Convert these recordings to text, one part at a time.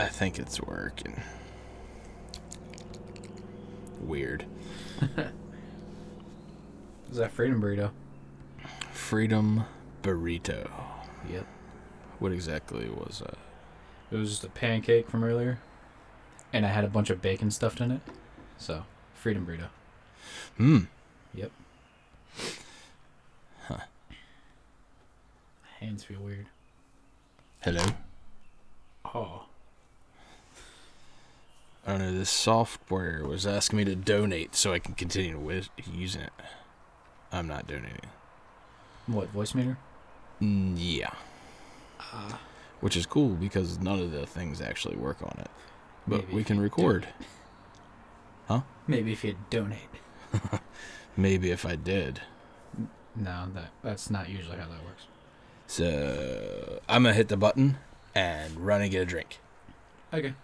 I think it's working. Weird. Is that freedom burrito? Freedom burrito. Yep. What exactly was that? It was just a pancake from earlier, and I had a bunch of bacon stuffed in it. So, freedom burrito. Hmm. Yep. Huh. My hands feel weird. Hello. Oh. I don't know. This software was asking me to donate so I can continue with using it. I'm not donating. What Voicemeeter? Mm, yeah. Which is cool because none of the things actually work on it. But we can you Huh? Maybe if you donate. Maybe if I did. No, that that's not usually how that works. So I'm gonna hit the button and run and get a drink. Okay.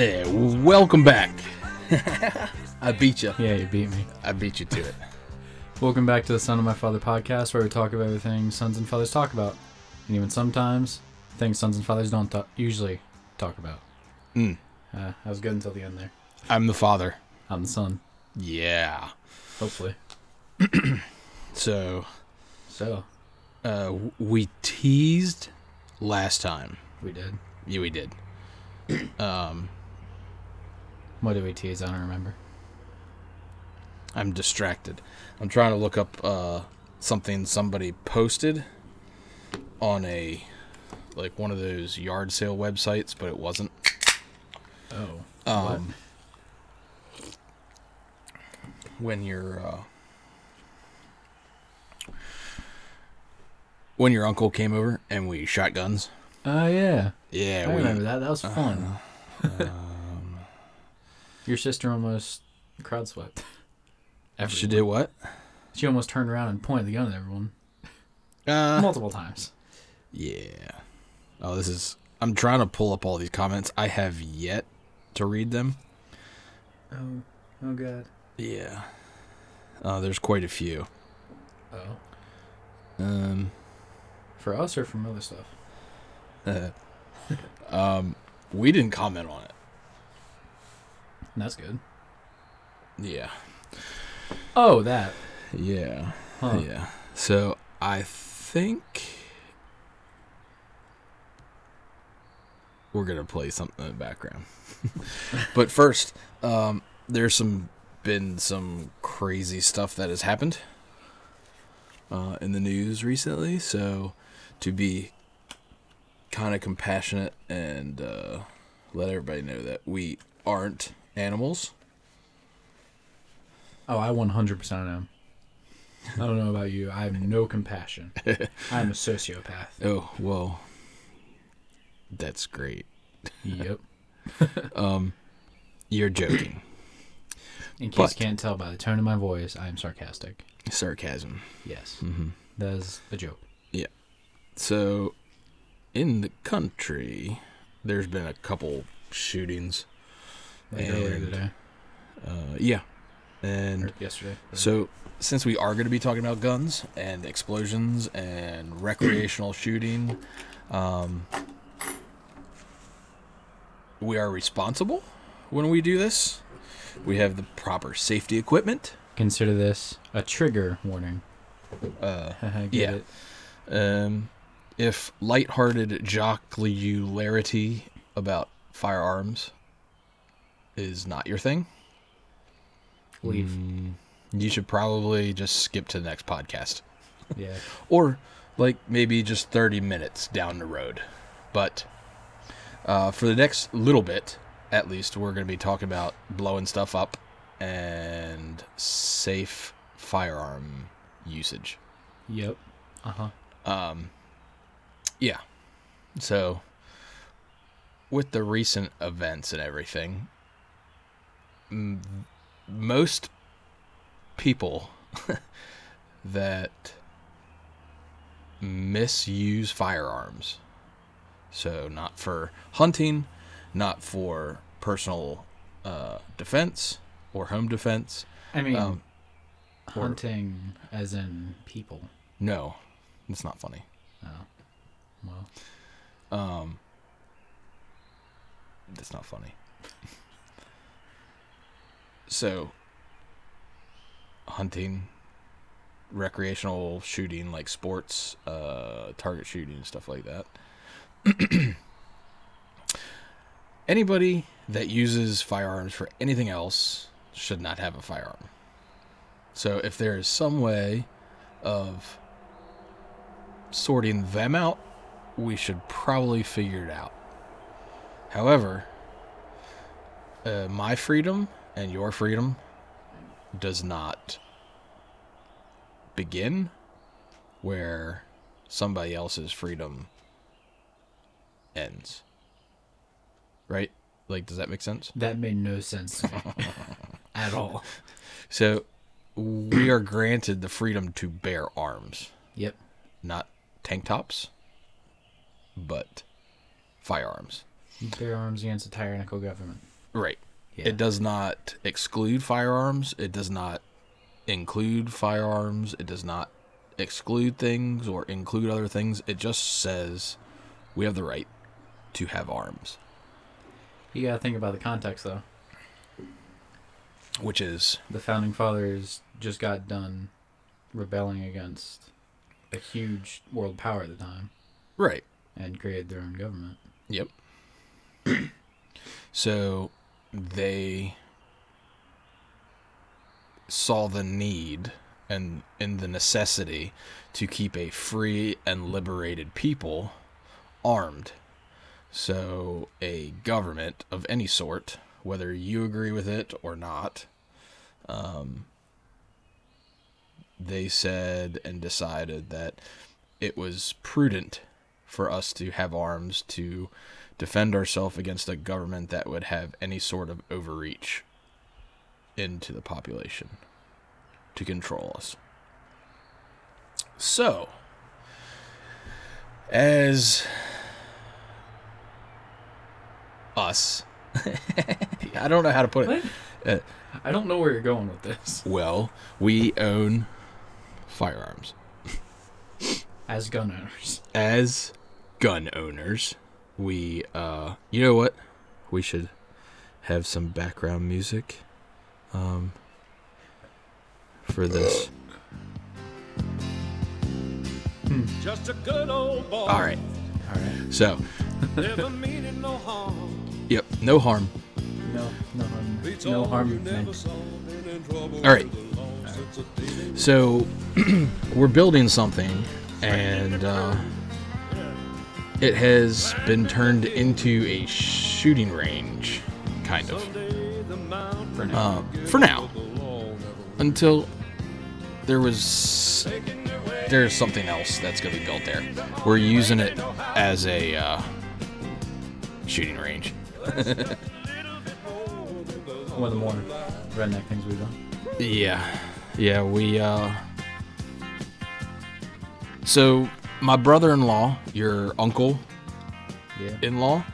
Hey, welcome back. I beat you. Yeah, you beat me. I beat you to it. Welcome back to the Son of My Father podcast, where we talk about everything sons and fathers talk about, and even sometimes things sons and fathers don't th- usually talk about. Mm. Uh, I was good until the end there. I'm the father. I'm the son, Yeah. hopefully. So So uh, we teased last time. we did. Yeah, we did. Um, What we tease? I don't remember. I'm distracted. I'm trying to look up uh, something somebody posted on a like one of those yard sale websites, but it wasn't. Oh. Um, when your uh, when your uncle came over and we shot guns. Oh yeah. Yeah, I we remember that. That was fun. um, Your sister almost crowd swept. After she did what? She almost turned around and pointed the gun at everyone Uh, multiple times. yeah. Oh, this is. I'm trying to pull up all these comments. I have yet to read them. Oh. Oh god. Yeah. Uh, there's quite a few. Oh. Um. For us or from other stuff? um. We didn't comment on it. That's good. Yeah. Oh, that. Yeah. Huh. Yeah. So I think we're gonna play something in the background. but first, um, there's some been some crazy stuff that has happened uh, in the news recently. So to be kind of compassionate and uh, let everybody know that we aren't animals. Oh, I 100% am. I don't know about you. I have no compassion. I'm a sociopath. Oh well, that's great. Yep. Um, you're joking. In case But- you can't tell by the tone of my voice, I am sarcastic. Sarcasm. Yes. hmm That is a joke. Yeah. So, in the country, there's been a couple shootings. Like earlier today. Uh, yeah, Or and yesterday. so since we are going to be talking about guns and explosions and recreational shooting, um, we are responsible when we do this. We have the proper safety equipment. Consider this a trigger warning. Uh, Yeah. it? um, if lighthearted jocularity about firearms is not your thing, Leave. mm, you should probably just skip to the next podcast. Yeah. or like maybe just 30 minutes down the road. But uh, for the next little bit, at least, we're going to be talking about blowing stuff up and safe firearm usage. Yep. Uh huh. Um, yeah. So, with the recent events and everything, m- most people that misuse firearms, so not for hunting, not for personal uh, defense or home defense. I mean, Um, or- hunting as in people. no, it's not funny. Oh. Well. Um, that's not funny. so, hunting, recreational shooting, like sports, uh, target shooting, stuff like that. Anybody that uses firearms for anything else should not have a firearm. So, if there is some way of sorting them out, we should probably figure it out. However, uh, my freedom and your freedom does not begin where somebody else's freedom ends. Right? Like, does that make sense? That made no sense at all. So, we are granted the freedom to bear arms, Yep. not tank tops, but firearms. Bear arms against a tyrannical government. Right. Yeah. It does not exclude firearms. It does not include firearms. It does not exclude things or include other things. It just says we have the right to have arms, You gotta think about the context though. which is The founding fathers just got done rebelling against a huge world power at the time right. and created their own government. Yep. so they saw the need and and the necessity to keep a free and liberated people armed. So a government of any sort, whether you agree with it or not, um, they said and decided that it was prudent for us to have arms to defend ourselves against a government that would have any sort of overreach into the population to control us. So, as us, I don't know how to put it. Uh, I don't know where you're going with this. well, we own firearms. As gun owners. as gun owners, we uh you know what? We should have some background music um for this. Just a good old boy. All right. All right. So, Never meaning no harm. yep, no harm. No, no harm. No harm you never meant. saw. Been in trouble All right. with the law since the day they So, we're building something and uh it has been turned into a shooting range kind of. Someday the mountain For now. Um, for now. the law never Until there was taking their way. there's something else that's going to be built there. We're using it as a uh, shooting range. One of the more redneck things we've done. Yeah, yeah. We uh. So my brother-in-law, your uncle-in-law,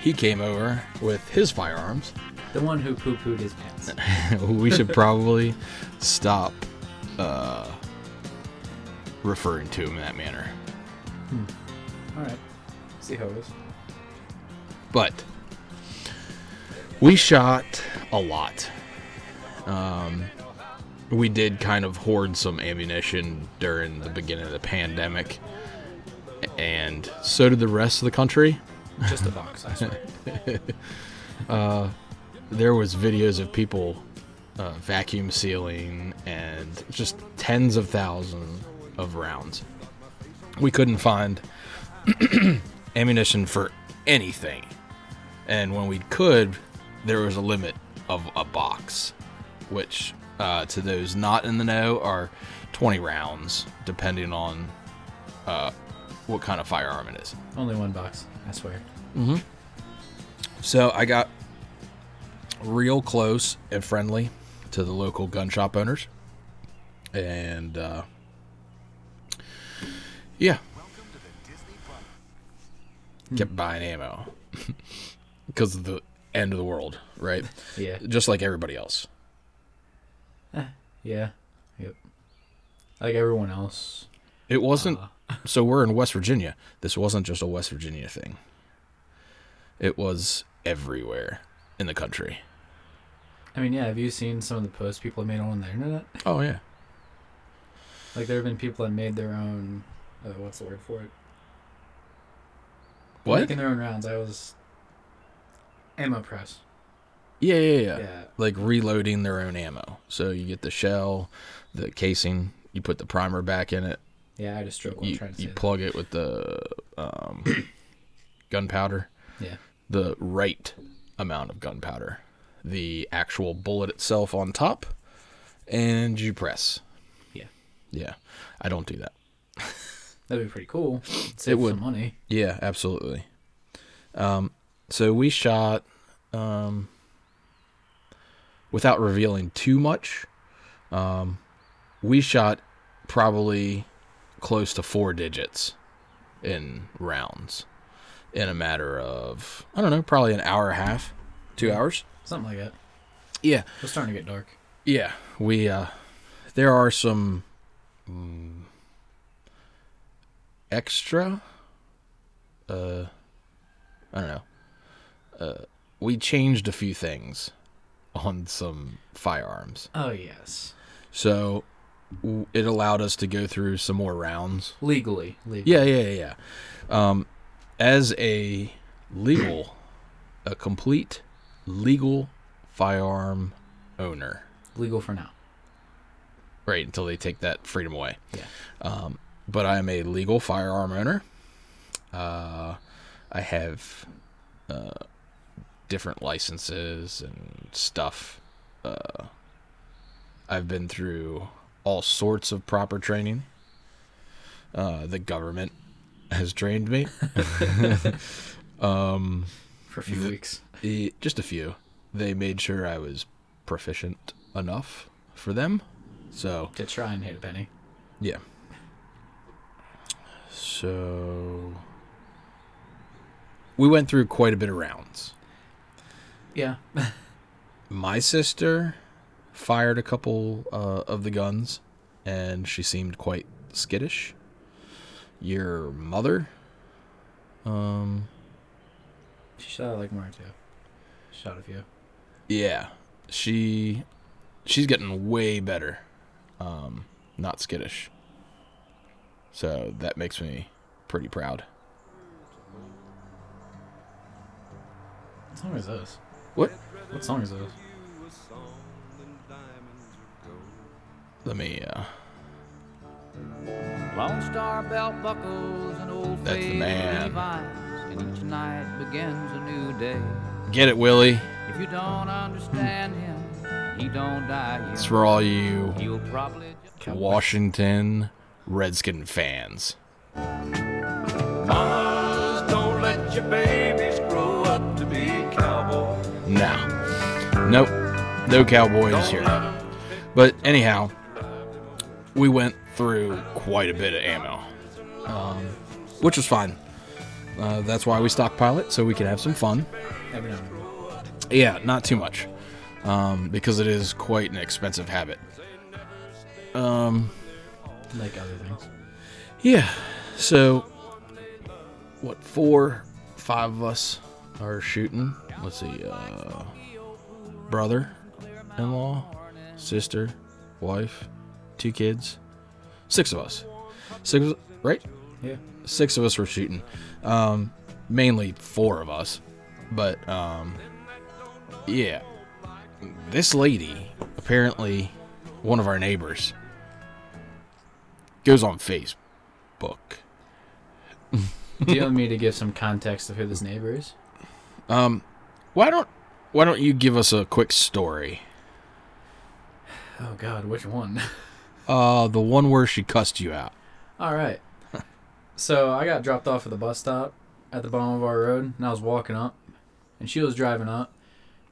he came over with his firearms. The one who poo pooed his pants. we should probably stop uh, referring to him in that manner. All right. See how it is. but we shot a lot. Um, we did kind of hoard some ammunition during the beginning of the pandemic, and so did the rest of the country. Just a box, I swear. There was videos of people uh, vacuum sealing and just tens of thousands of rounds. We couldn't find ammunition for anything, and when we could, there was a limit of a box, which uh, to those not in the know are 20 rounds, depending on uh, what kind of firearm it is. Only one box, I swear. So I got real close and friendly to the local gun shop owners, and uh, yeah, kept buying ammo because of the end of the world, right? Yeah. Just like everybody else. Yeah. Yep. Like everyone else. It wasn't. Uh, so we're in West Virginia. This wasn't just a West Virginia thing. It was everywhere in the country. I mean, yeah. Have you seen some of the posts people have made on the internet? Oh yeah. Like there have been people that made their own. Uh, what's the word for it? What? Making their own rounds. I was. Ammo press. Yeah, yeah, yeah. Yeah. Like reloading their own ammo. So you get the shell, the casing, you put the primer back in it, Yeah, I just stroke you, trying to you plug it with the um, gunpowder. Yeah. the right amount of gunpowder, the actual bullet itself on top, and you press. Yeah. Yeah, I don't do that. That'd be pretty cool. Save would. some money. Yeah, absolutely. Um, so we shot, um, without revealing too much, um, we shot probably close to four digits in rounds in a matter of, I don't know, probably an hour and a half, two hours. Something like that. Yeah. It's starting to get dark. Yeah, we uh there are some mm, extra uh I don't know. Uh we changed a few things on some firearms. Oh yes. So it allowed us to go through some more rounds. Legally. Legally. Yeah, yeah, yeah, yeah. Um as a legal a complete legal firearm owner Legal for now. right until they take that freedom away. Yeah. Um, but I am a legal firearm owner. Uh, I have uh, different licenses and stuff. Uh, I've been through all sorts of proper training. Uh, the government has trained me. um, For a few The- weeks. just a few. They made sure I was proficient enough for them. So To try and hit a penny. yeah. So we went through quite a bit of rounds. Yeah. My sister fired a couple uh, of the guns, and she seemed quite skittish. Your mother, um, she shot out like more too. Shot a few. yeah, she she's getting way better. Um, not skittish. So that makes me pretty proud. What song is this? What? What song is this? Let me uh Lone Star belt buckles and old That's the man. Levi's, and each night begins a new day. get it, Willie. If you don't understand him, he don't die young. It's for all you He'll probably just Washington Redskin fans. Mamas, don't let your babies Nope. No cowboys here. But anyhow, we went through quite a bit of ammo, um, which was fine. Uh, that's why we stockpile it, so we can have some fun. Every now and then. Yeah, not too much, um, because it is quite an expensive habit. Um, Like other things. yeah. So, what? Four, five of us are shooting. Let's see. Uh, brother-in-law, sister, wife, two kids, six of us. Six, right? Yeah. Six of us were shooting. Um, mainly four of us, but um, yeah. This lady, apparently, one of our neighbors, goes on Facebook. Do you want me to give some context of who this neighbor is? Um, why don't why don't you give us a quick story? Oh God, which one? Uh, the one where she cussed you out. All right. So I got dropped off at the bus stop at the bottom of our road, and I was walking up, and she was driving up,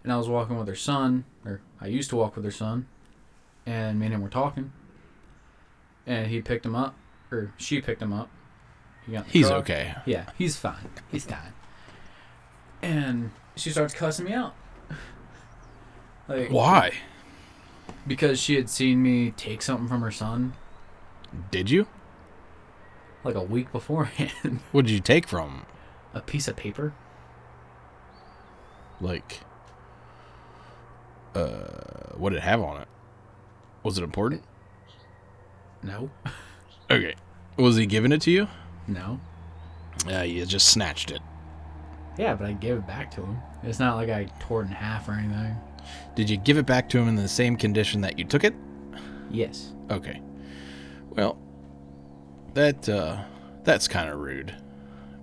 and I was walking with her son, or I used to walk with her son, and me and him were talking, and he picked him up, or she picked him up. He got He's car. okay. Yeah, he's fine. He's fine. And she starts cussing me out. Like Why? because she had seen me take something from her son Did you? like a week beforehand. What did you take from? a piece of paper. Like, uh, what did it have on it? Was it important? No. Okay. Was he giving it to you? No. Yeah, you just snatched it. Yeah, but I gave it back to him. It's not like I tore it in half or anything. Did you give it back to him in the same condition that you took it? Yes. Okay. Well, that uh that's kind of rude.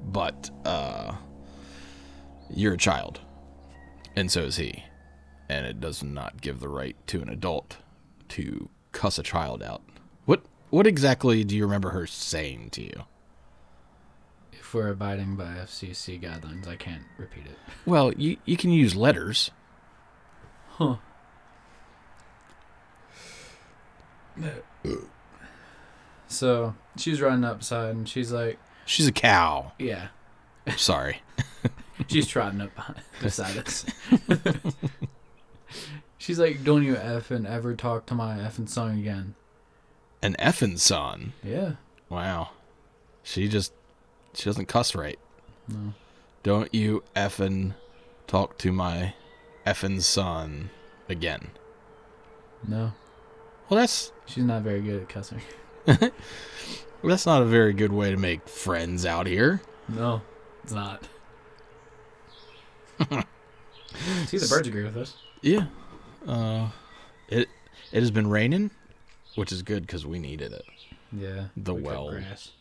But uh you're a child. And so is he. And it does not give the right to an adult to cuss a child out. What what exactly do you remember her saying to you? If we're abiding by FCC guidelines, I can't repeat it. Well, you you can use letters. Huh. So she's running up beside, and she's like, She's a cow. "Yeah." Sorry. She's trotting up behind, beside us. she's like, "Don't you effing ever talk to my effing son again?" An effing son. Yeah. Wow. She just she doesn't cuss right. No. Don't you effing talk to my effing son again. No. Well, that's She's not very good at cussing. that's not a very good way to make friends out here. No, it's not. See, the birds agree with us. Yeah. Uh, it it has been raining, which is good because we needed it. Yeah. The we well. grass.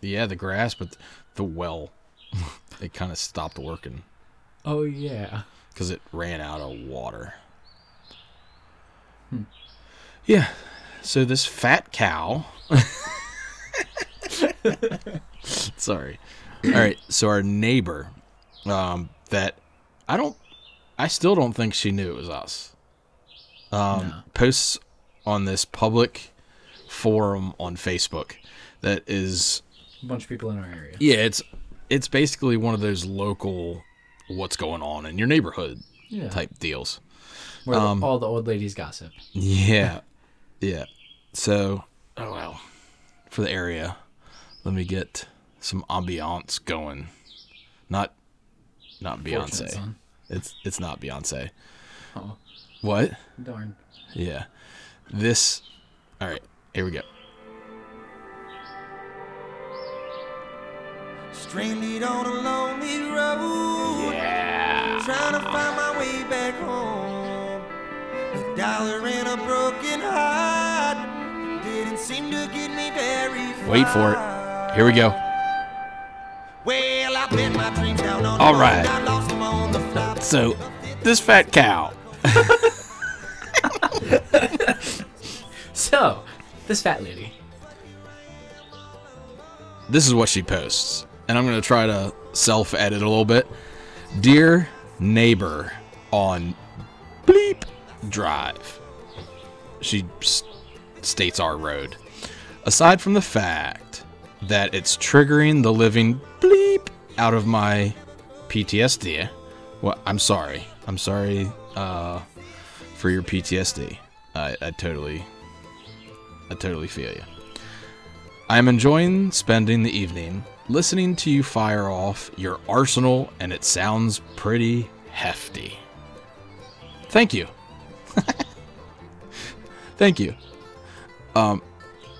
Yeah, the grass, but the well, it kind of stopped working Oh yeah. Because it ran out of water. Hmm. Yeah. So this fat cow. Sorry. All right. So our neighbor, um, that I don't, I still don't think she knew it was us. Um, No. posts on this public forum on Facebook that is A bunch of people in our area. yeah, it's it's basically one of those local what's going on in your neighborhood Yeah. type deals. Where the- um, all the old ladies gossip. Yeah. Yeah. So, oh well. For the area, let me get some ambiance going. Not not Beyonce. It's it's not Beyonce. Oh, What? darn. Yeah. This All right. Here we go. Straight lead on a lonely road. Yeah. Trying to find my way back home. A dollar and a broken heart. Didn't seem to get me very far. Wait for it. Here we go. Well, I bet my dreams down on All the right. road. I lost them on the fly. So, this fat cow. So, this fat lady. this is what she posts. And I'm going to try to self edit a little bit. Dear neighbor on Bleep Drive. She states our road. Aside from the fact that it's triggering the living bleep out of my PTSD. Well, I'm sorry. I'm sorry uh, for your PTSD. I, I totally, I totally feel you. I am enjoying spending the evening listening to you fire off your arsenal, and it sounds pretty hefty. Thank you. Thank you. Um,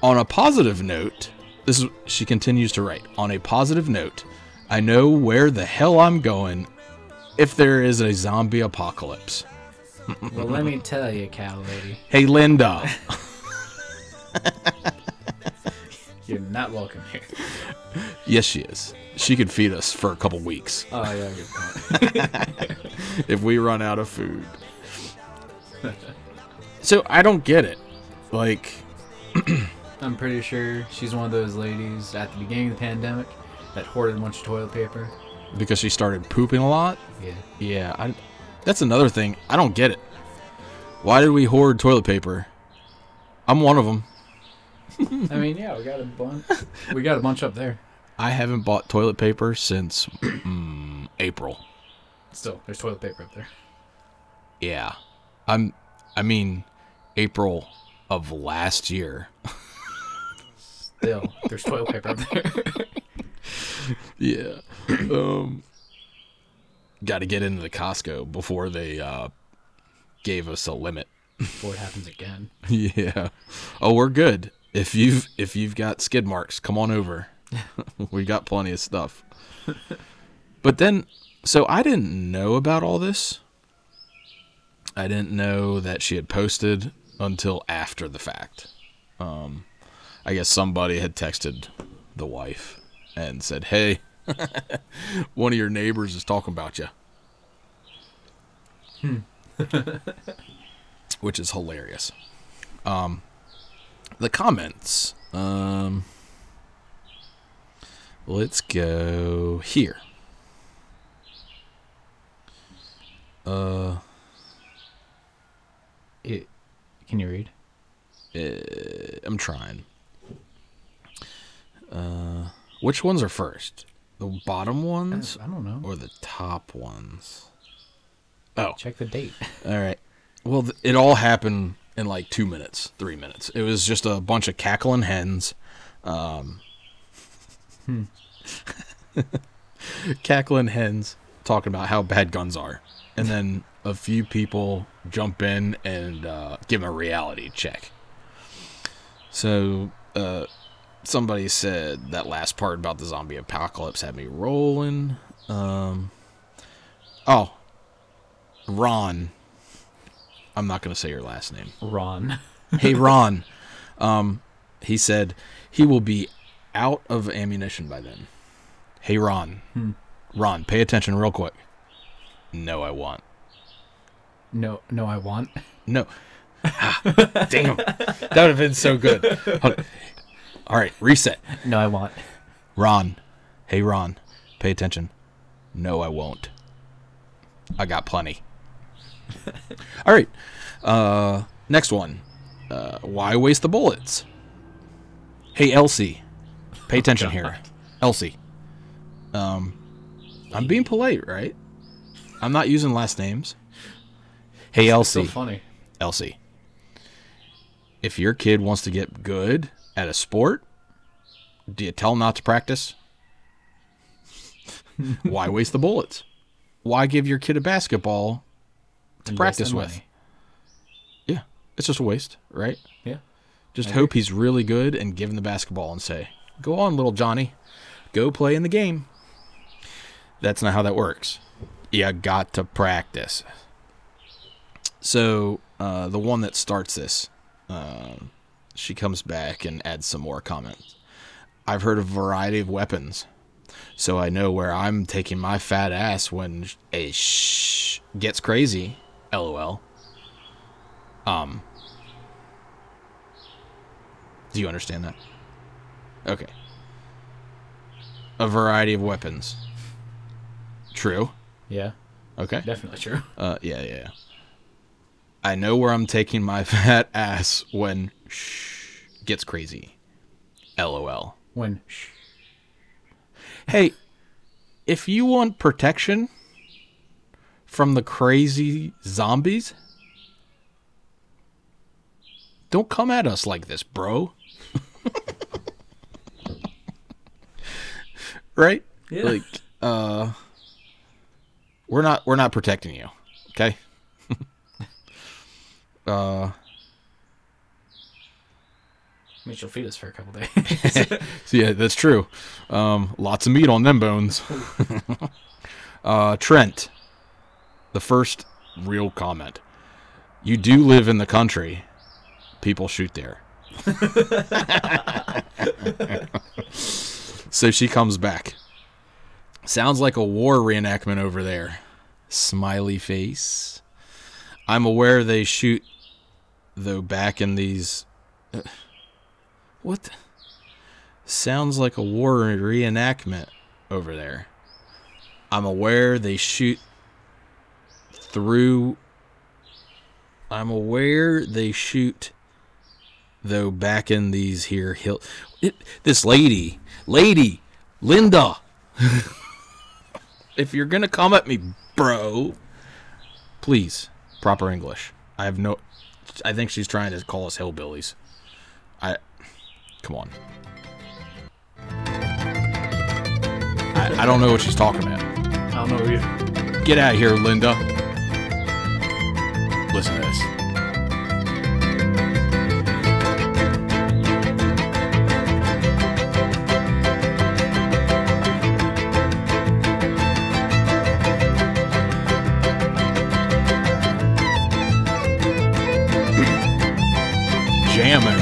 on a positive note, this is she continues to write. On a positive note, I know where the hell I'm going if there is a zombie apocalypse. Well, let me tell you, cow lady, Hey Linda, you're not welcome here. yes she is. She could feed us for a couple weeks Oh yeah, good point. if we run out of food. so I don't get it. Like, I'm pretty sure she's one of those ladies at the beginning of the pandemic that hoarded a bunch of toilet paper. because she started pooping a lot. Yeah. Yeah, I, that's another thing. I don't get it. Why did we hoard toilet paper? I'm one of them. I mean, yeah, we got a bunch. We got a bunch up there. I haven't bought toilet paper since mm, April. Still, there's toilet paper up there. Yeah, I'm. I mean, April of last year. Still, there's toilet paper up there. Yeah. um. Got to get into the Costco before they uh, gave us a limit. Before it happens again. Yeah. Oh, we're good. If you've if you've got skid marks, come on over. we got plenty of stuff. but then so I didn't know about all this. I didn't know that she had posted until after the fact. Um I guess somebody had texted the wife and said, "Hey, one of your neighbors is talking about you." Which is hilarious the comments. Um, let's go here. Uh, It, can you read? uh, I'm trying. Uh, which ones are first? The bottom ones I don't know. or the top ones? Oh, Check the date. All right. Well, th- it all happened in like two minutes, three minutes. It was just a bunch of cackling hens. Um, cackling hens talking about how bad guns are. And then a few people jump in and uh, give them a reality check. So, uh, somebody said that last part about the zombie apocalypse had me rolling. Um, oh, Ron. I'm not going to say your last name. Ron. Hey, Ron. Um, he said he will be out of ammunition by then. Hey, Ron. Ron, pay attention real quick. No, I want. No, no, I want. No. Ah, Damn. That would have been so good. All right, reset. No, I want. Ron. Hey, Ron. Pay attention. No, I won't. I got plenty. All right. Uh, next one. Uh, why waste the bullets? Hey, Elsie. Pay attention here. Elsie. Um, I'm being polite, right? I'm not using last names. Hey, So Elsie. funny. Elsie. If your kid wants to get good at a sport, do you tell him not to practice? Why waste the bullets? Why give your kid a basketball to practice with? money. Yeah, it's just a waste, right? Yeah. Just I hope he's really good and give him the basketball and say, "Go on, little Johnny, go play in the game." That's not how that works. You got to practice. So uh, the one that starts this, um, she comes back and adds some more comments. I've heard a variety of weapons, so I know where I'm taking my fat ass when a shh gets crazy. LOL. Um. Do you understand that? Okay. A variety of weapons. True. Yeah, Okay. definitely true. Uh, yeah, yeah, yeah. I know where I'm taking my fat ass when shh gets crazy. LOL. When shh, Hey, if you want protection from the crazy zombies, don't come at us like this, bro. right? Yeah. Like, uh, we're not we're not protecting you, okay? uh, she'll feed us for a couple days. So, yeah, that's true. Um, lots of meat on them bones. uh, Trent, the first real comment. You do live in the country. People shoot there. so she comes back. Sounds like a war reenactment over there. Smiley face. I'm aware they shoot, though, back in these. uh, what? Sounds like a war reenactment over there. I'm aware they shoot through. I'm aware they shoot, though, back in these here hill. It, this lady, lady, Linda. if you're gonna come at me, bro, please, proper English. I have no. I think she's trying to call us hillbillies. I. Come on. I, I don't know what she's talking about. I don't know either. Get out of here, Linda. Listen to this. Jamming.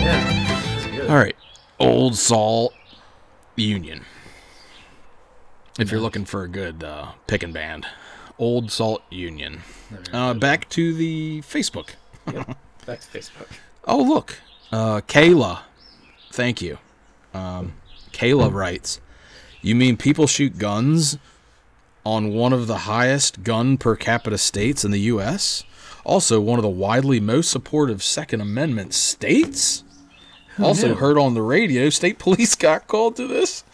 Yeah. All right. Old Salt Union. If you're looking for a good uh, picking band, Old Salt Union. Uh, back to the Facebook. Back to Facebook. Oh, look. Uh, Kayla. Thank you. Um, Kayla writes You mean people shoot guns on one of the highest gun per capita states in the U.S.? Also, one of the widely most supportive Second Amendment states? Also, knew? heard on the radio, state police got called to this.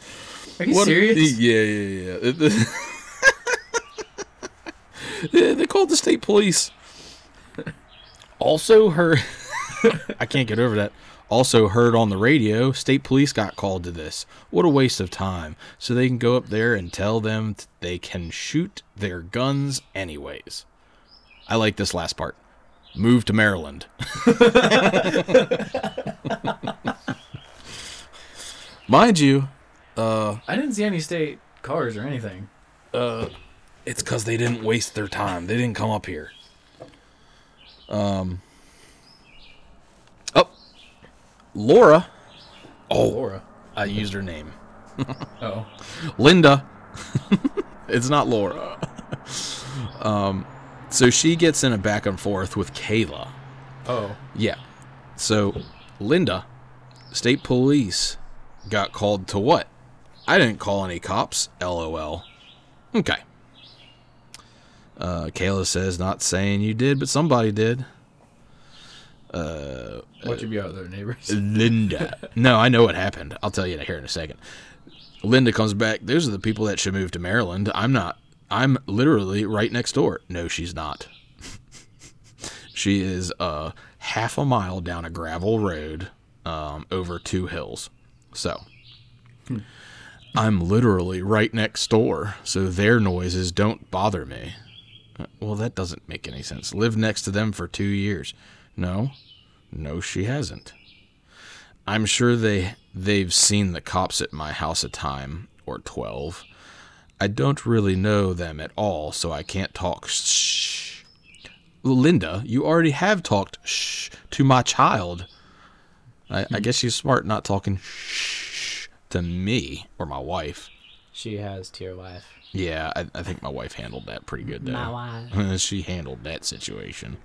Are you What- serious? Yeah, yeah. yeah. They called the state police. Also heard. I can't get over that. Also heard on the radio, state police got called to this. What a waste of time. So they can go up there and tell them they can shoot their guns anyways. I like this last part. Move to Maryland. Mind you, uh, I didn't see any state cars or anything. Uh, It's because they didn't waste their time. They didn't come up here. Um. Oh, Laura. Oh, Laura. I used her name. Oh. Linda. it's not Laura. um, so she gets in a back and forth with Kayla. Oh. Yeah. So Linda, state police, got called to what? I didn't call any cops. LOL. Okay. Uh, Kayla says, not saying you did, but somebody did. What you be out there, neighbors? Linda. no, I know what happened. I'll tell you here in a second. Linda comes back. Those are the people that should move to Maryland. I'm not. I'm literally right next door. No, she's not. she is uh, half a mile down a gravel road um, over two hills. So I'm literally right next door. So their noises don't bother me. Well, that doesn't make any sense. Lived next to them for two years. No, no, she hasn't. I'm sure they they've seen the cops at my house a time or 12. I don't really know them at all, so I can't talk shh. Linda, you already have talked shh to my child. I, I guess she's smart not talking shh to me or my wife. She has to your wife. Yeah, I, I think my wife handled that pretty good though. My wife. she handled that situation.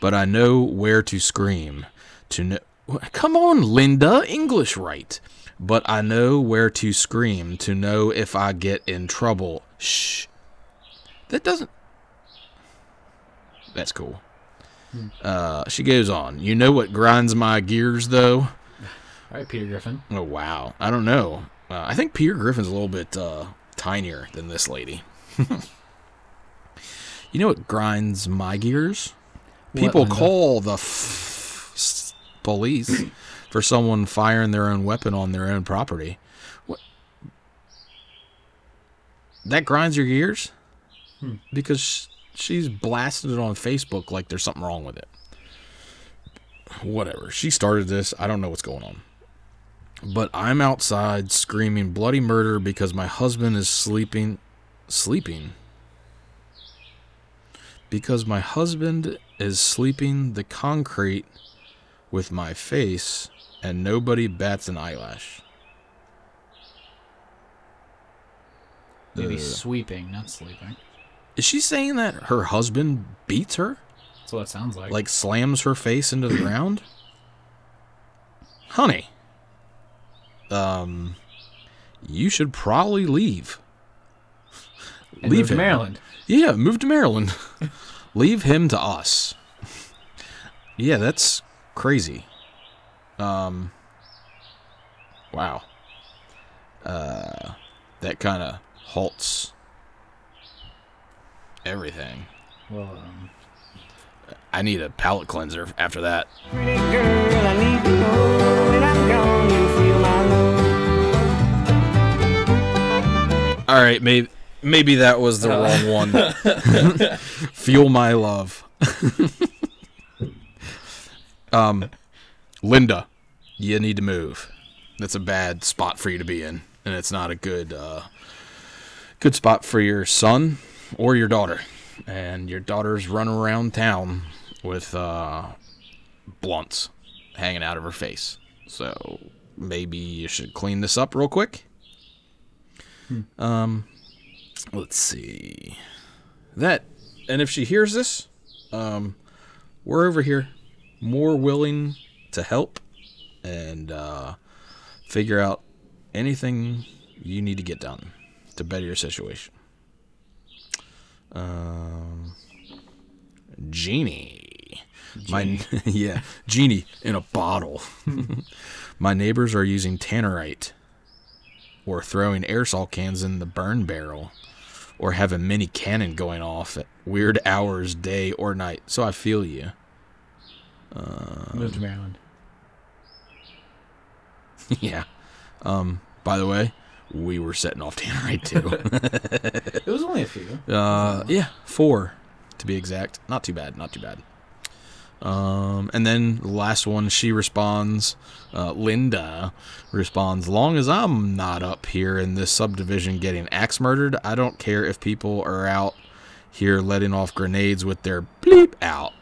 But I know where to scream. To know, come on, Linda, English right. But I know where to scream to know if I get in trouble. Shh. That doesn't. That's cool. Uh, she goes on. You know what grinds my gears, though? All right, Peter Griffin. Oh wow, I don't know. Uh, I think Peter Griffin's a little bit uh, tinier than this lady. you know what grinds my gears? People call the f- police for someone firing their own weapon on their own property. What? That grinds your gears? Hmm. Because she's blasting it on Facebook like there's something wrong with it. whatever. She started this. I don't know what's going on. But I'm outside screaming bloody murder because my husband is sleeping. Sleeping? Because my husband is sleeping the concrete with my face and nobody bats an eyelash. Maybe Uh. sweeping, not sleeping. Is she saying that her husband beats her? That's what it sounds like. Like slams her face into the ground? Honey. Um you should probably leave. And move to. Maryland. Yeah, move to Maryland. leave him to us. Yeah, that's crazy. Um wow. Uh that kind of halts everything. Well, um, I need a palate cleanser after that. All right, maybe maybe that was the wrong one. Fuel my love. um, Linda, you need to move. That's a bad spot for you to be in, and it's not a good uh, good spot for your son or your daughter. And your daughter's running around town with uh, blunts hanging out of her face. So maybe you should clean this up real quick. Um, let's see. That, and if she hears this, um, we're over here, more willing to help and uh, figure out anything you need to get done to better your situation. Um, Genie. My yeah, genie in a bottle. My neighbors are using tannerite or throwing aerosol cans in the burn barrel or have a mini cannon going off at weird hours day or night. So I feel you. move to Maryland. yeah. Um by the way, we were setting off tannerite too. It was only a few. Uh, yeah, four to be exact. Not too bad. Not too bad. Um, and then the last one, she responds. Uh, Linda responds, "Long as I'm not up here in this subdivision getting axe murdered, I don't care if people are out here letting off grenades with their bleep out."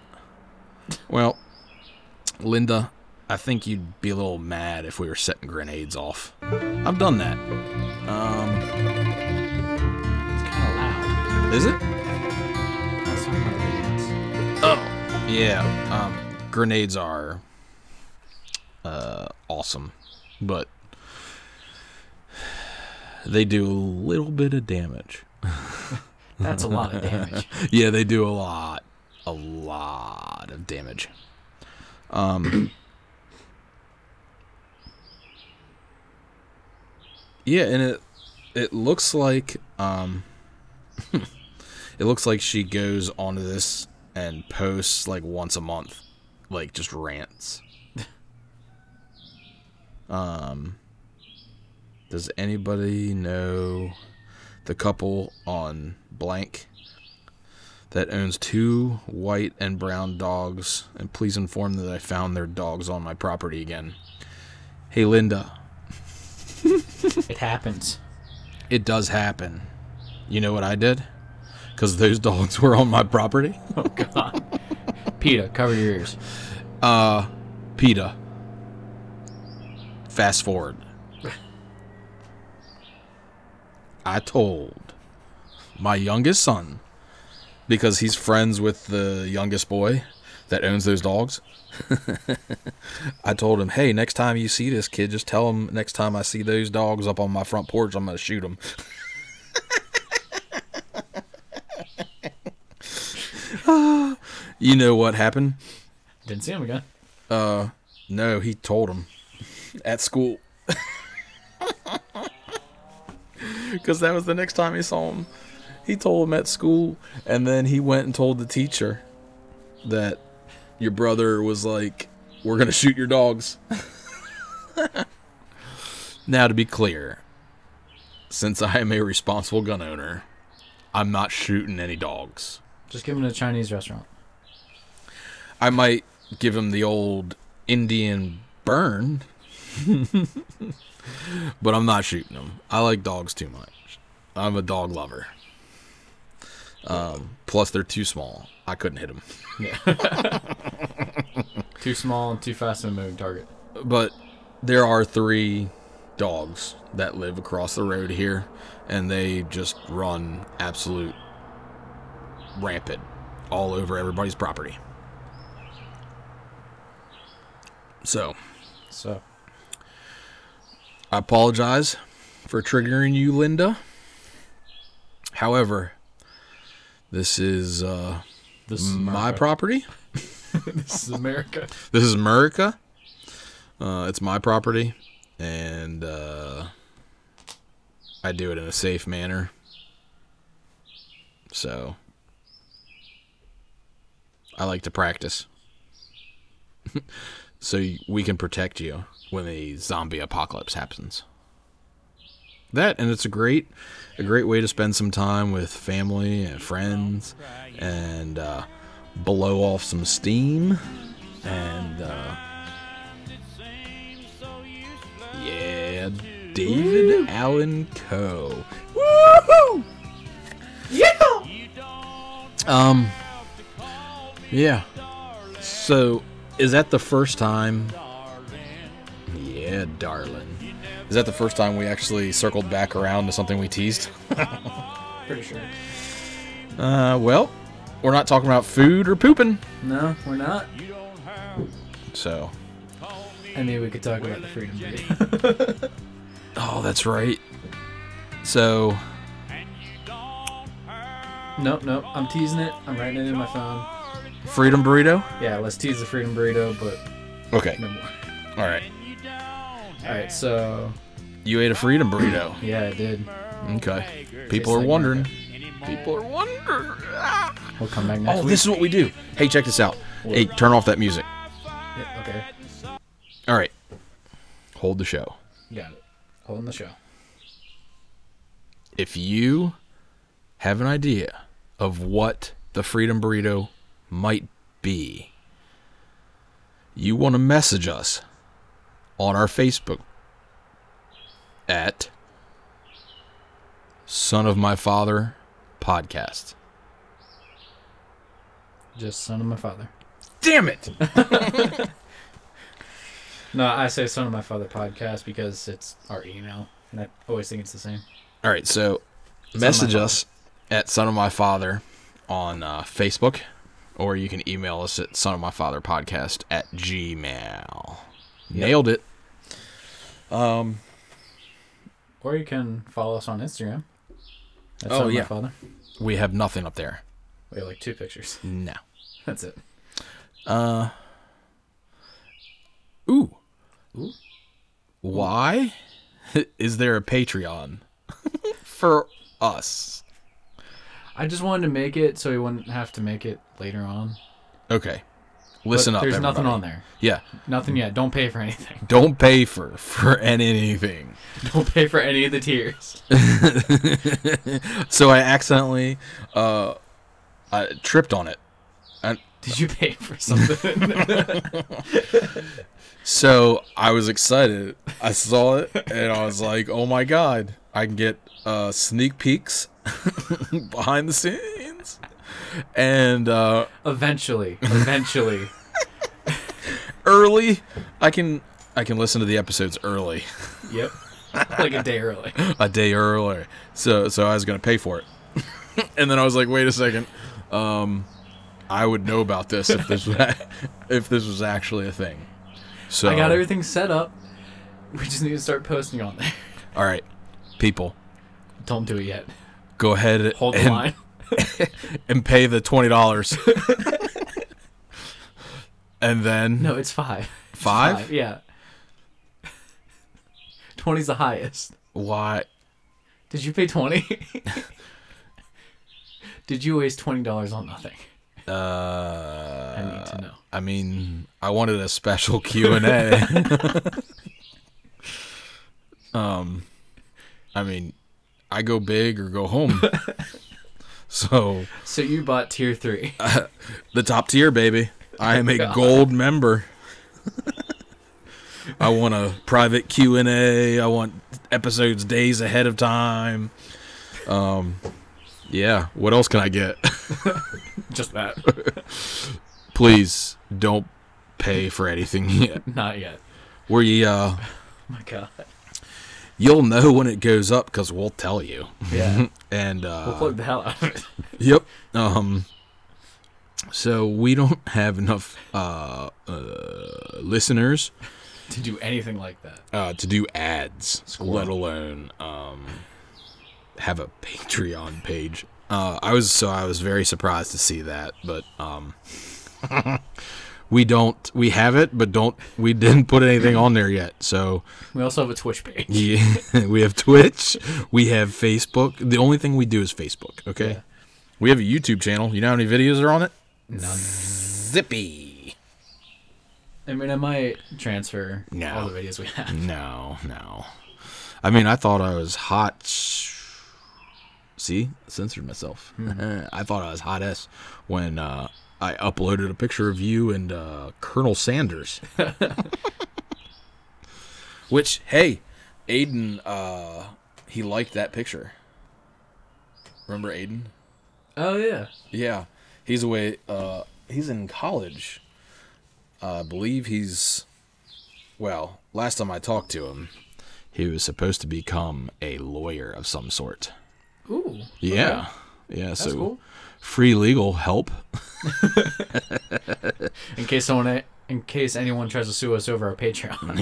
Well, Linda, I think you'd be a little mad if we were setting grenades off. I've done that. Um, It's kind of loud. is it? That's not my opinions. Oh, yeah. Um, grenades are uh, awesome, but they do a little bit of damage. That's a lot of damage. Yeah, they do a lot, a lot of damage. Um, yeah, and it it looks like um, it looks like she goes onto this and posts like once a month, like just rants. um, does anybody know the couple on blank that owns two white and brown dogs? And please inform that I found their dogs on my property again. Hey, Linda, it happens. it does happen. You know what I did? Because those dogs were on my property. Oh God. PETA, cover your ears. Uh, PETA. Fast forward. I told my youngest son, because he's friends with the youngest boy that owns those dogs. I told him, hey, next time you see this kid, just tell him next time I see those dogs up on my front porch, I'm going to shoot them. you know what happened? Didn't see him again. Uh, no, he told him at school. Because that was the next time he saw him. He told him at school, and then he went and told the teacher that your brother was like, We're going to shoot your dogs. now, to be clear, since I am a responsible gun owner, I'm not shooting any dogs. Just give him a Chinese restaurant. I might give him the old Indian burn. but I'm not shooting them. I like dogs too much. I'm a dog lover. Um, plus, they're too small. I couldn't hit them. Too small and too fast of a moving target. But there are three dogs that live across the road here, and they just run absolute rampant all over everybody's property. So, So I apologize for triggering you, Linda. However, this is uh, this is my America. property. This is America. This is America. Uh, it's my property, and uh, I do it in a safe manner. So, I like to practice, so we can protect you when the zombie apocalypse happens. That and it's a great, a great way to spend some time with family and friends, and uh, blow off some steam, and uh, yeah, David Allen Coe. Woohoo! Yeah. Um. Yeah. So, is that the first time? Yeah, darling. Is that the first time we actually circled back around to something we teased? Pretty sure. Uh, well, we're not talking about food or pooping. No, we're not. So, I mean, we could talk about the freedom day. oh, that's right. So, nope, nope. I'm teasing it. I'm writing it in my phone. freedom burrito. Yeah, let's tease the freedom burrito, but Okay. no more. All right. All right, so You ate a freedom burrito. yeah, I did. Okay. People are like wondering. People are wondering. Ah. We'll come back next Oh, week. this is what we do. Hey, check this out. Hey, turn off that music. All right. Hold the show. got it. Holding the show. If you have an idea of what the freedom burrito might be, you want to message us on our Facebook at Son of My Father Podcast. Just son of my father. Damn it! No, I say son of my father podcast because it's our email, and I always think it's the same. All right, so My message us at Son of My Father on uh, Facebook, or you can email us at Son of My Father Podcast at Gmail. Nailed it. Um, Or you can follow us on Instagram. That's Oh, son of yeah. my father. we have nothing up there. We have like two pictures. No. That's it. Uh. Ooh. Ooh. Why is there a Patreon for us? I just wanted to make it so we wouldn't have to make it later on. Okay. But Listen up. There's nothing on there. Yeah. Nothing yet. Don't pay for anything. Don't pay for for anything. Don't pay for any of the tiers. so I accidentally uh I tripped on it. Did you pay for something? so I was excited. I saw it and I was like, "Oh my god, I can get uh sneak peeks behind the scenes." And uh eventually, eventually. early, I can I can listen to the episodes early, yep. Like a day early. a day early. So so I was going to pay for it. and then I was like, "Wait a second. Um I would know about this if this was if this was actually a thing." So I got everything set up. We just need to start posting on there. All right, people, Don't do it yet. go ahead Hold the and, line. and pay the twenty dollars, and then No, it's five. It's Five? Yeah. 20's the highest. why? Did you pay 20? Did you waste $20 on nothing? Uh, I need to know. I mean, I wanted a special Q and A. um, I mean, I go big or go home. so So you bought tier 3. the top tier, baby. I am a gold member. I want a private Q and A. I want episodes days ahead of time. Um, yeah. What else can I get? Just that. Please don't pay for anything yet. Not yet. We uh, Oh my god. you'll know when it goes up because we'll tell you. Yeah. And uh, We'll plug the hell out of it. Yep. Um. So we don't have enough uh, uh, listeners to do anything like that. uh, to do ads, let alone um, have a Patreon page. Uh, I was so I was very surprised to see that, but um, we don't. We have it, but don't. We didn't put anything on there yet. So We also have a Twitch page. yeah, we have Twitch, we have Facebook. The only thing we do is Facebook. Okay. Yeah. We have a YouTube channel. You know how many videos are on it? None. Zippy. I mean, I might transfer No. all the videos we have. No, no. I mean, I thought I was hot. See, censored myself. I thought I was hot s when uh, I uploaded a picture of you and uh, Colonel Sanders. Which, hey, Aiden, uh, he liked that picture. Remember Aiden? Oh yeah. Yeah, he's away. Uh, he's in college. Uh, I believe he's. Well, last time I talked to him, he was supposed to become a lawyer of some sort. Ooh. Yeah, yeah. That's so cool. free legal help. In case someone, in case anyone tries to sue us over our Patreon.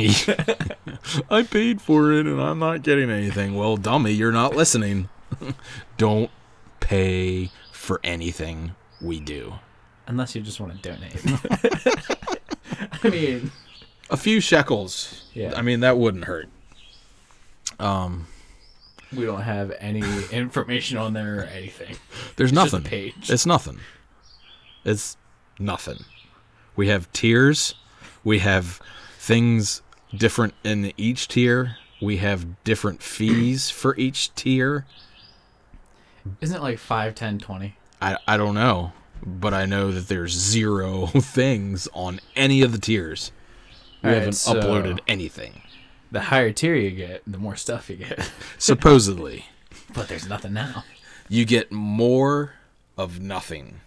I paid for it and I'm not getting anything. Well, dummy, you're not listening. Don't pay for anything we do. Unless you just want to donate. I mean, A few shekels. Yeah. I mean, that wouldn't hurt. Um, we don't have any information on there or anything. there's a nothing. page. It's nothing. It's nothing. We have tiers. We have things different in each tier. We have different fees for each tier. Isn't it like 5, 10, 20? I, I don't know, but I know that there's zero things on any of the tiers. We haven't so- uploaded anything. The higher tier you get, the more stuff you get. Supposedly, but there's nothing now. you get more of nothing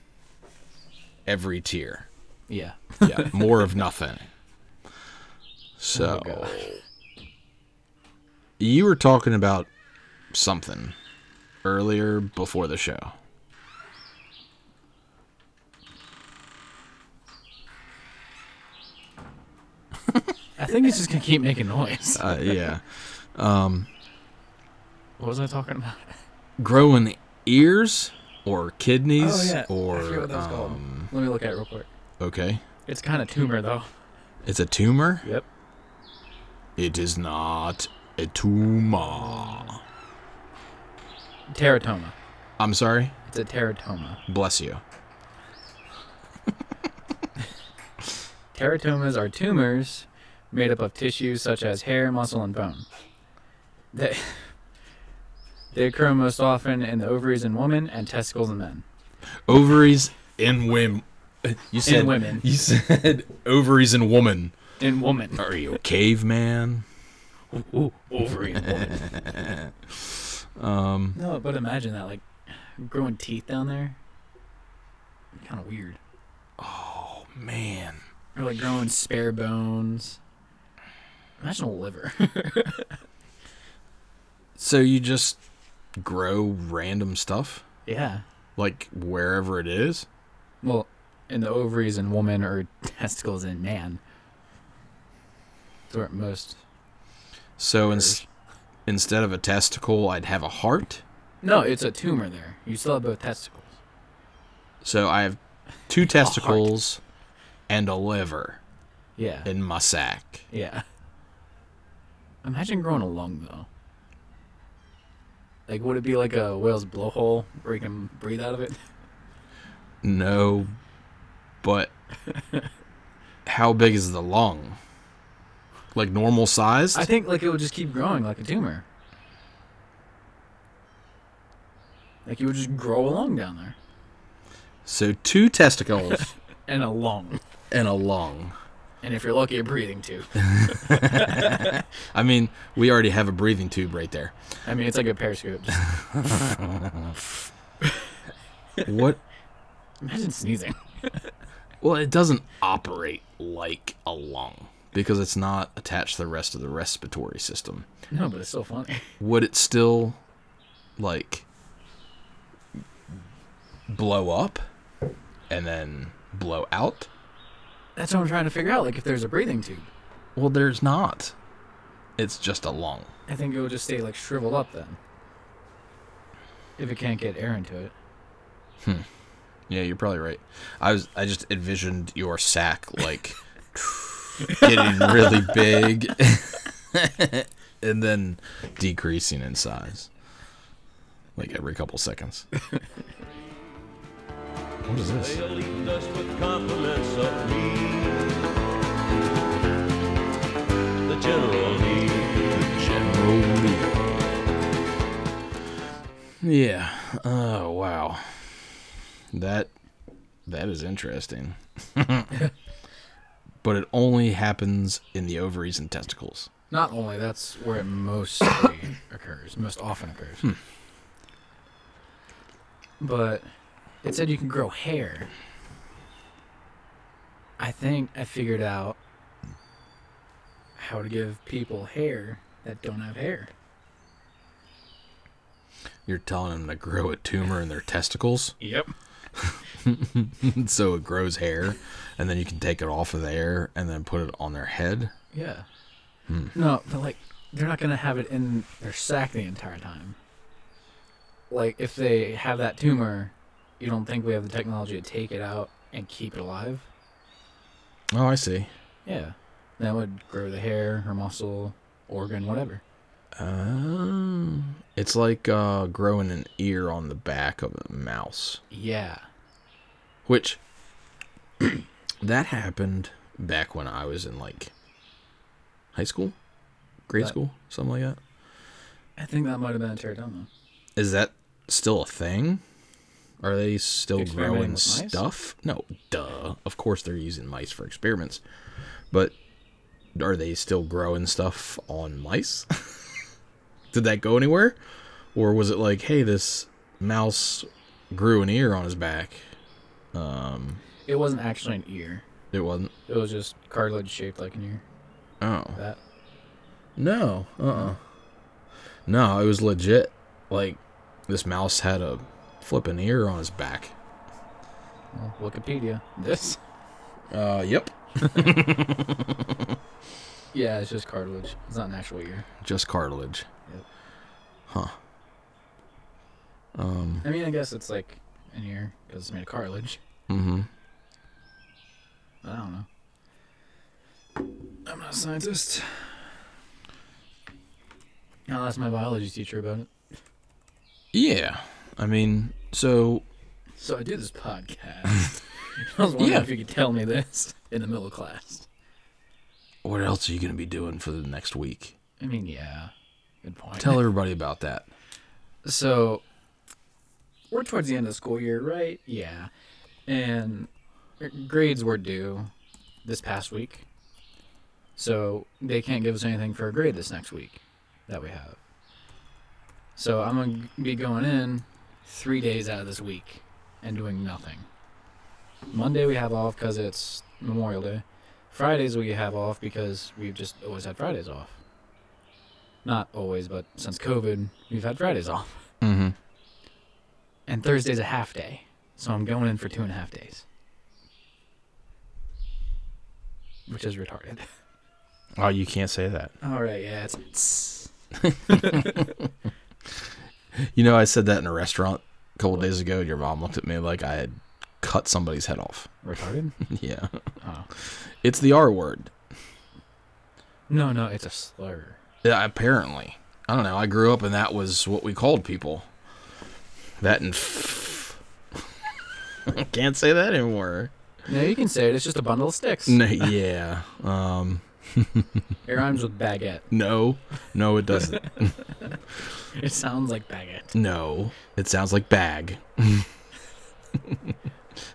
every tier. Yeah. Yeah, more of nothing. So, oh gosh. you were talking about something earlier before the show. I think it's just going to keep making noise. Uh, yeah, What was I talking about? growing ears or kidneys Oh, I or forget what called. um, Let me look at it real quick. okay, It's kind of tumor, though. it's a tumor. Yep. It is not a tumor. Teratoma. I'm sorry. It's a teratoma. Bless you. Teratomas are tumors made up of tissues such as hair, muscle, and bone. They, they occur most often in the ovaries in women and testicles in men. Ovaries in women. You said women. You said ovaries in woman. In woman. Are you a caveman? Ooh, ovary in woman. Um, No, but imagine that, like, growing teeth down there. Kind of weird. Oh man. Or, like, growing spare bones. Imagine a liver. So you just grow random stuff, yeah. like wherever it is. Well, in the ovaries in woman or testicles in man. That's where most. So in, instead of a testicle, I'd have a heart. No, it's a tumor there. You still have both testicles. So I have two testicles and a liver Yeah. in my sack. Yeah. Imagine growing a lung though. Like, would it be like a whale's blowhole where you can breathe out of it? No, but how big is the lung? Like normal sized? I think like it would just keep growing like a tumor. Like you would just grow a lung down there. So two testicles And a lung. and a lung. And if you're lucky, a breathing tube. I mean, we already have a breathing tube right there. I mean, it's like a periscope. What? imagine sneezing. Well, it doesn't operate like a lung because it's not attached to the rest of the respiratory system. No, but it's so funny. Would it still, like, blow up and then blow out? That's what I'm trying to figure out. Like, if there's a breathing tube, Well, there's not. It's just a lung. I think it would just stay like shriveled up then. If it can't get air into it. Hmm. Yeah, you're probably right. I was I just envisioned your sack like getting really big and then decreasing in size. Like every couple seconds. What is this? General Lee. General Lee. Yeah. Oh wow. That that is interesting. but it only happens in the ovaries and testicles. Not only that's where it mostly occurs, most often occurs. Hmm. But it said you can grow hair. I think I figured out how to give people hair that don't have hair. You're telling them to grow a tumor in their testicles Yep. so it grows hair and then you can take it off of there and then put it on their head. Yeah. Hmm. No, but like they're not gonna have it in their sack the entire time. Like if they have that tumor, you don't think we have the technology to take it out and keep it alive? Oh, I see. Yeah. That would grow the hair or muscle, organ, whatever. Um, it's like uh, growing an ear on the back of a mouse, Yeah. which that happened back when I was in like high school, grade That- school, something like that. I think that might have been a pterodon Is that still a thing? Are they still growing stuff? No, duh. Of course they're using mice for experiments. But are they still growing stuff on mice? Did that go anywhere? Or was it like, hey, this mouse grew an ear on his back? Um, It wasn't actually an ear. it wasn't. It was just cartilage shaped like an ear. Oh. That No. Uh uh No, it was legit. Like, this mouse had a flipping ear on his back. well, Wikipedia. This? Uh, yep. Yeah, it's just cartilage. It's not an actual ear. Just cartilage. Yep. Huh. Um. I mean, I guess it's like an ear because it's made of cartilage. Mm-hmm. I don't know. I'm not a scientist. I'll ask my biology teacher about it. Yeah. I mean, so So I do this podcast. I was wondering Yeah. if you could tell me this in the middle class. what else are you gonna be doing for the next week? I mean, yeah, good point. Tell everybody about that. So we're towards the end of the school year, right? Yeah, and grades were due this past week, so they can't give us anything for a grade this next week that we have. So I'm gonna be going in three days out of this week and doing nothing. Monday we have off because it's Memorial Day. Fridays we have off because we've just always had Fridays off. Not always, but since COVID, we've had Fridays off. Mm-hmm. And Thursday's a half day. So I'm going in for two and a half days. Which is retarded. Oh, you can't say that. All right, yeah, it's. You know, I said that in a restaurant a couple days ago. and Your mom looked at me like I had cut somebody's head off. Retarded? yeah. Oh. It's the R word. No, no, it's a slur. Yeah, apparently. I don't know. I grew up and that was what we called people. That and f- can't say that anymore. No, you can say it. It's just a bundle of sticks. No, yeah. Um. It rhymes with baguette. No. No, it doesn't. It sounds like baguette. no. It sounds like bag.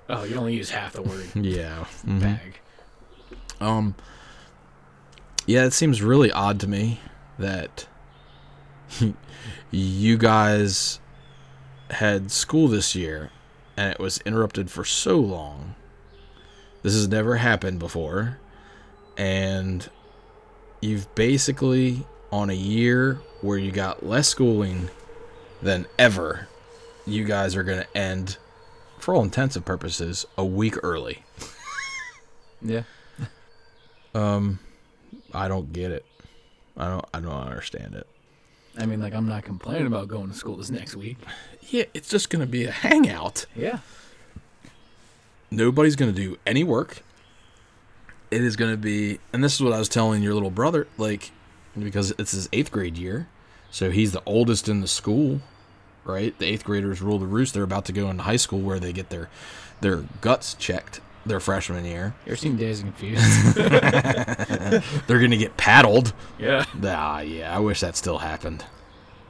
Oh, you only use half the word Yeah. mhm. bag. Um. Yeah, it seems really odd to me that you guys had school this year and it was interrupted for so long. This has never happened before. And you've basically, on a year where you got less schooling than ever, you guys are going to end, for all intents and purposes, a week early. Yeah. Um, I don't get it. I don't. I don't understand it. I mean, like, I'm not complaining about going to school this next week. Yeah, it's just gonna be a hangout. Yeah. Nobody's gonna do any work. It is gonna be, and this is what I was telling your little brother, like, because it's his eighth grade year, so he's the oldest in the school, right? The eighth graders rule the roost. They're about to go into high school where they get their their guts checked their freshman year. You ever seen Dazed Confused? They're gonna get paddled. yeah. Ah, yeah, I wish that still happened.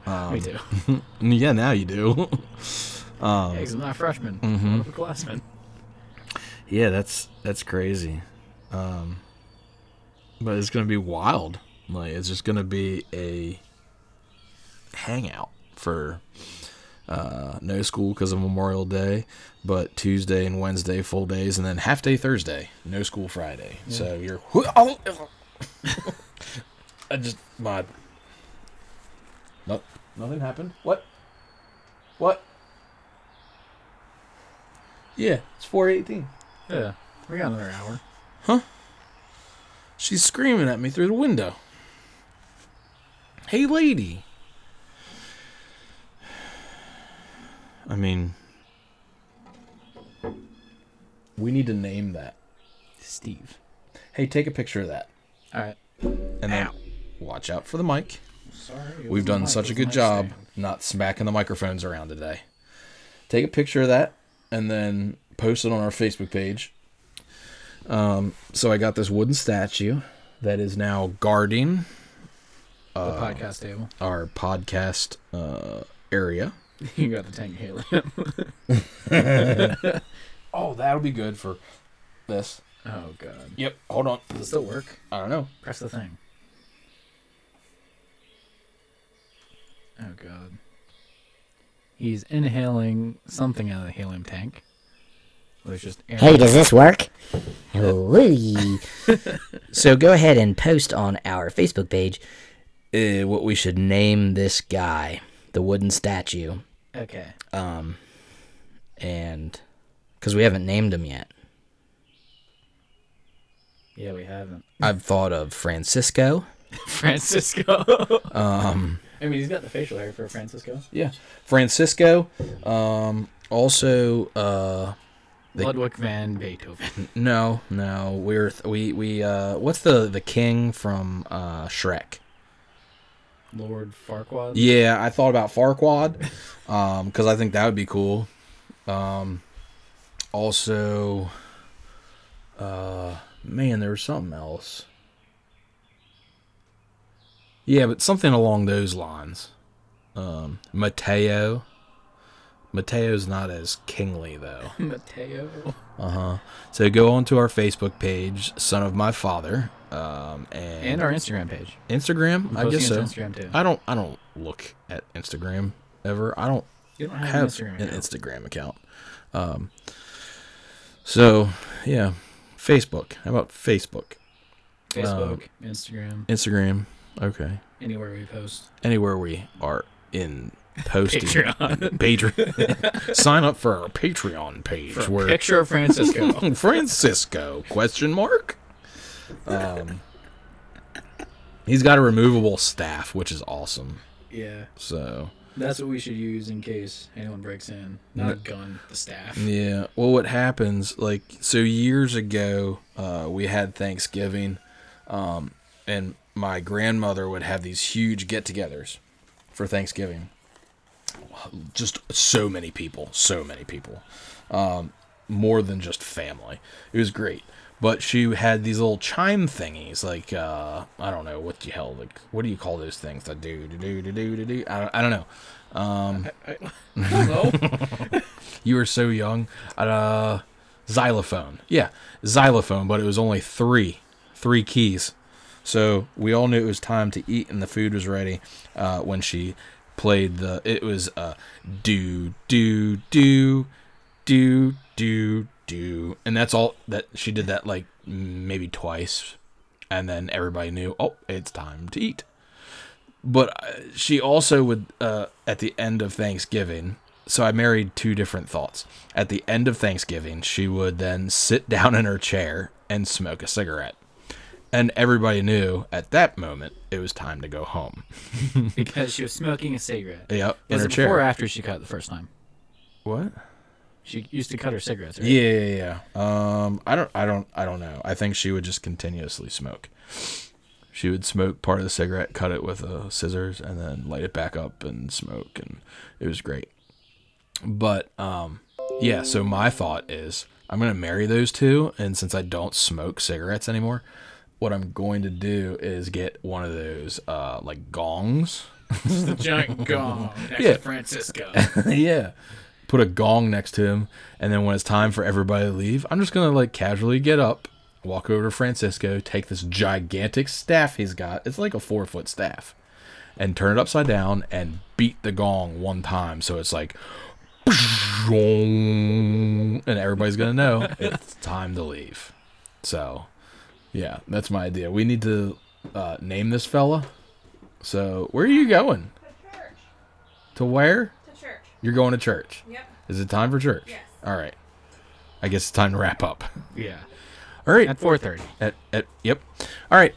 Me too. Yeah, now you do. yeah, 'cause I'm not a freshman. I'm a upperclassman. Yeah, that's that's crazy. Um, but it's gonna be wild. Like it's just gonna be a hangout for uh, no school because of Memorial Day, but Tuesday and Wednesday full days, and then half day Thursday, no school Friday. So you're. I just my. Nope, nothing happened. What? What? Yeah, it's four eighteen. Yeah. We got another hour. Huh? She's screaming at me through the window. Hey, lady. I mean, we need to name that. Steve. Hey, take a picture of that. All right. And then watch out for the mic. Sorry. We've done mic, such a good job stand. not smacking the microphones around today. Take a picture of that and then post it on our Facebook page. Um, so I got this wooden statue that is now guarding The podcast table. our podcast uh, area. You got the tank helium. Oh, that'll be good for this. oh, God. Yep. Hold on. Does it still work? I don't know. Press the thing. Oh, God. He's inhaling something out of the helium tank. Well, There's just air. Hey, does this work? So go ahead and post on our Facebook page uh, what we should name this guy, the wooden statue, Okay. Um, and because we haven't named him yet. Yeah, we haven't. I've thought of Francisco. Francisco. um. I mean, he's got the facial hair for Francisco. Yeah. Francisco. Um, also, uh, The- Ludwig van Beethoven. no, no. We're th- we we uh, what's the the king from uh Shrek? Lord Farquaad. Yeah, I thought about Farquaad, um, because I think that would be cool. Um, also, uh, man, there was something else. Yeah, but something along those lines. Um, Mateo. Mateo's not as kingly though. Mateo. Uh huh. So go on to our Facebook page, Son of My Father, um, and, And our Instagram page. Instagram. I guess so. Instagram, too. I don't. I don't look at Instagram ever. I don't You don't have, have an Instagram. an account. Instagram account. Um. So yeah, Facebook. How about Facebook? Facebook, Instagram, Instagram. Okay. anywhere we post. Anywhere we are in posting. Patreon. Patreon. Sign up for our Patreon page For where picture of Francisco. Francisco question mark. Um. He's got a removable staff, which is awesome. yeah. So That's what we should use in case anyone breaks in. Not a gun, the staff. Yeah. Well, what happens, like, so years ago, uh, we had Thanksgiving, um, and my grandmother would have these huge get togethers for Thanksgiving. Just so many people, so many people. Um, more than just family. It was great. But she had these little chime thingies, like, uh, I don't know, what the hell, like, what do you call those things that do, do, do, do, do, do, do? I don't, I don't know. Hello? You were so young. Uh, xylophone. Yeah, xylophone, but it was only three three keys. So we all knew it was time to eat and the food was ready uh, when she played the. It was uh, do do do do do do, and that's all that she did that like maybe twice, and then everybody knew. Oh, it's time to eat. But uh, she also would uh, at the end of Thanksgiving. So I married two different thoughts. At the end of Thanksgiving, she would then sit down in her chair and smoke a cigarette. And everybody knew at that moment it was time to go home. because she was smoking a cigarette. Yep, in Was her it before chair. or after she cut the first time? What? She used to cut her cigarettes. Right? Yeah, yeah, yeah. Um, I don't, I don't, I don't know. I think she would just continuously smoke. She would smoke part of the cigarette, cut it with uh, scissors, and then light it back up and smoke, and it was great. But um, yeah. So my thought is, I'm gonna marry those two, and since I don't smoke cigarettes anymore, what I'm going to do is get one of those uh, like gongs. the giant gong next Yeah. to Francisco. yeah. Put a gong next to him, and then when it's time for everybody to leave, I'm just gonna like casually get up, walk over to Francisco, take this gigantic staff he's got. It's like a four foot staff, and turn it upside down and beat the gong one time, so it's like, and everybody's gonna know it's time to leave. So, yeah, that's my idea. We need to uh, name this fella. So, where are you going? To church. To where? To church. You're going to church. Yep. Is it time for church? Yes. All right. I guess it's time to wrap up. yeah. All right. At 4:30. At, at, yep. All right.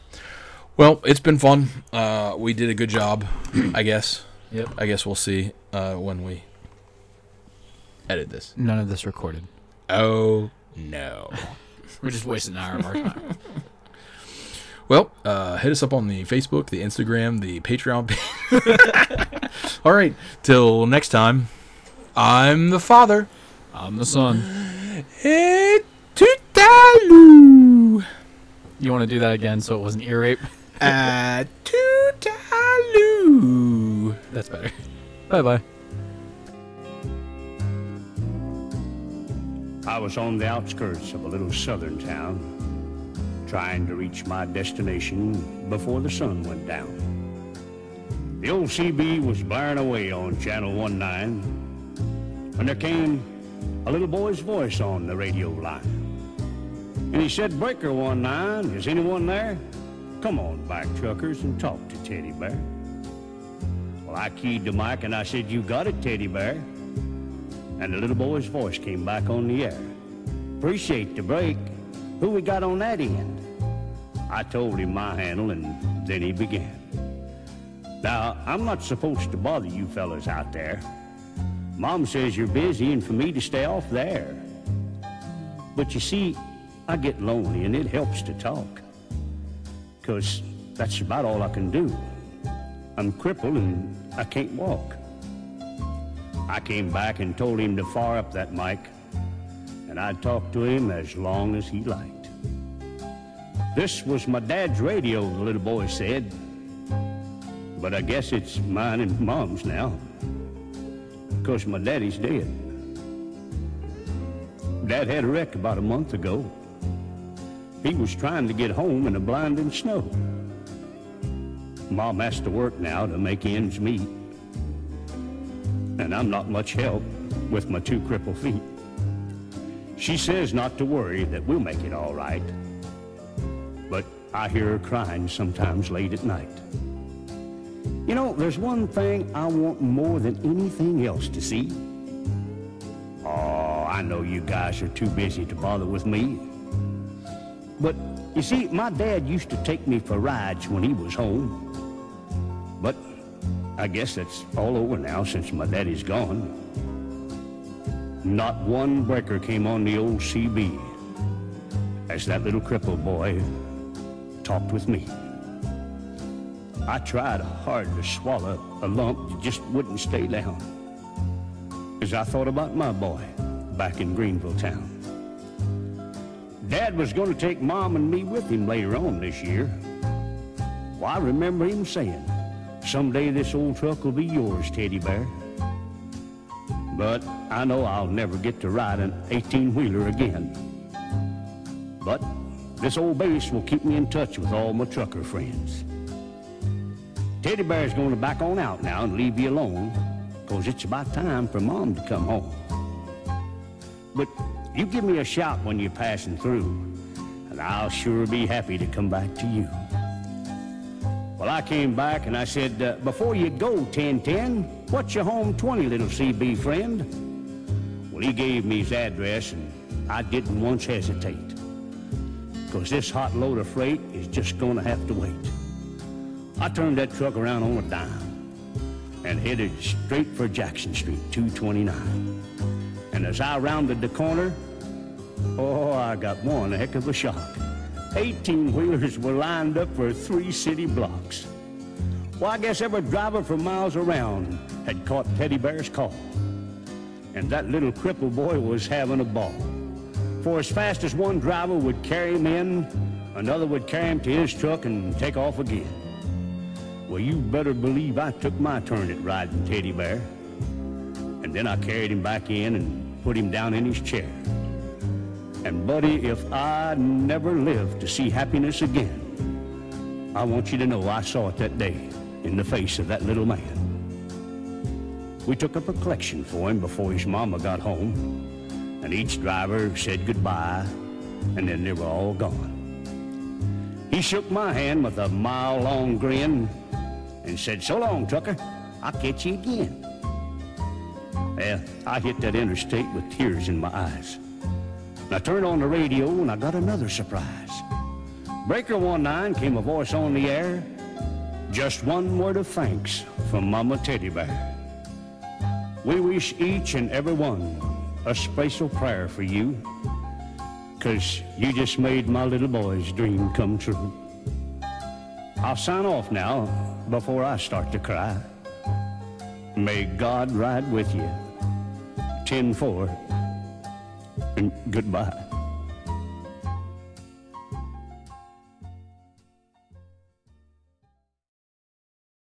Well, it's been fun. Uh, we did a good job, I guess. Yep. I guess we'll see uh, when we edit this. None of this recorded. Oh no. We're just wasting an hour of our time. Well, uh, hit us up on the Facebook, the Instagram, the Patreon. page. All right. Till next time. I'm the father. I'm the son. Toodaloo. You want to do that again so it wasn't ear rape? Uh, toodaloo. That's better. Bye bye. I was on the outskirts of a little southern town, trying to reach my destination before the sun went down. The old CB was blaring away on Channel 19 when there came a little boy's voice on the radio line. And he said, Breaker 19, is anyone there? Come on back, truckers, and talk to Teddy Bear. Well, I keyed the mic and I said, You got it, Teddy Bear. And the little boy's voice came back on the air. Appreciate the break. Who we got on that end? I told him my handle, and then he began. Now, I'm not supposed to bother you fellas out there. Mom says you're busy and for me to stay off there. But you see, I get lonely and it helps to talk. Because that's about all I can do. I'm crippled and I can't walk. I came back and told him to fire up that mic, and I'd talk to him as long as he liked. This was my dad's radio, the little boy said. But I guess it's mine and mom's now, because my daddy's dead. Dad had a wreck about a month ago. He was trying to get home in the blinding snow. Mom has to work now to make ends meet and I'm not much help with my two crippled feet. She says not to worry, that we'll make it all right. I hear her crying sometimes late at night. You know, there's one thing I want more than anything else to see. Oh, I know you guys are too busy to bother with me. But you see, my dad used to take me for rides when he was home. But I guess that's all over now since my daddy's gone. Not one breaker came on the old CB as that little crippled boy talked with me. I tried hard to swallow a lump that just wouldn't stay down. As I thought about my boy back in Greenville town. Dad was going to take Mom and me with him later on this year. Well, I remember him saying, Someday this old truck will be yours, Teddy Bear. But I know I'll never get to ride an 18-wheeler again. But This old base will keep me in touch with all my trucker friends. Teddy Bear's going to back on out now and leave you alone, 'cause it's about time for Mom to come home. But you give me a shout when you're passing through, and I'll sure be happy to come back to you. Well, I came back and I said, uh, before you go, 1010, what's your home 20, little CB friend? Well, he gave me his address, and I didn't once hesitate. Because this hot load of freight is just going to have to wait. I turned that truck around on a dime and headed straight for Jackson Street, 229. And as I rounded the corner, oh, I got one heck of a shock. 18 wheelers were lined up for three city blocks. Well, I guess every driver for miles around had caught Teddy Bear's call. And that little cripple boy was having a ball. For as fast as one driver would carry him in, another would carry him to his truck and take off again. Well, you better believe I took my turn at riding Teddy Bear. And then I carried him back in and put him down in his chair. And buddy, if I never live to see happiness again, I want you to know I saw it that day in the face of that little man. We took up a collection for him before his mama got home, and each driver said goodbye, and then they were all gone. He shook my hand with a mile-long grin and said, so long, trucker, I'll catch you again. Well, I hit that interstate with tears in my eyes. I turned on the radio and I got another surprise. Breaker 19 came a voice on the air. Just one word of thanks from Mama Teddy Bear. We wish each and every one a special prayer for you, 'cause you just made my little boy's dream come true. I'll sign off now before I start to cry. May God ride with you. 10 4 and goodbye.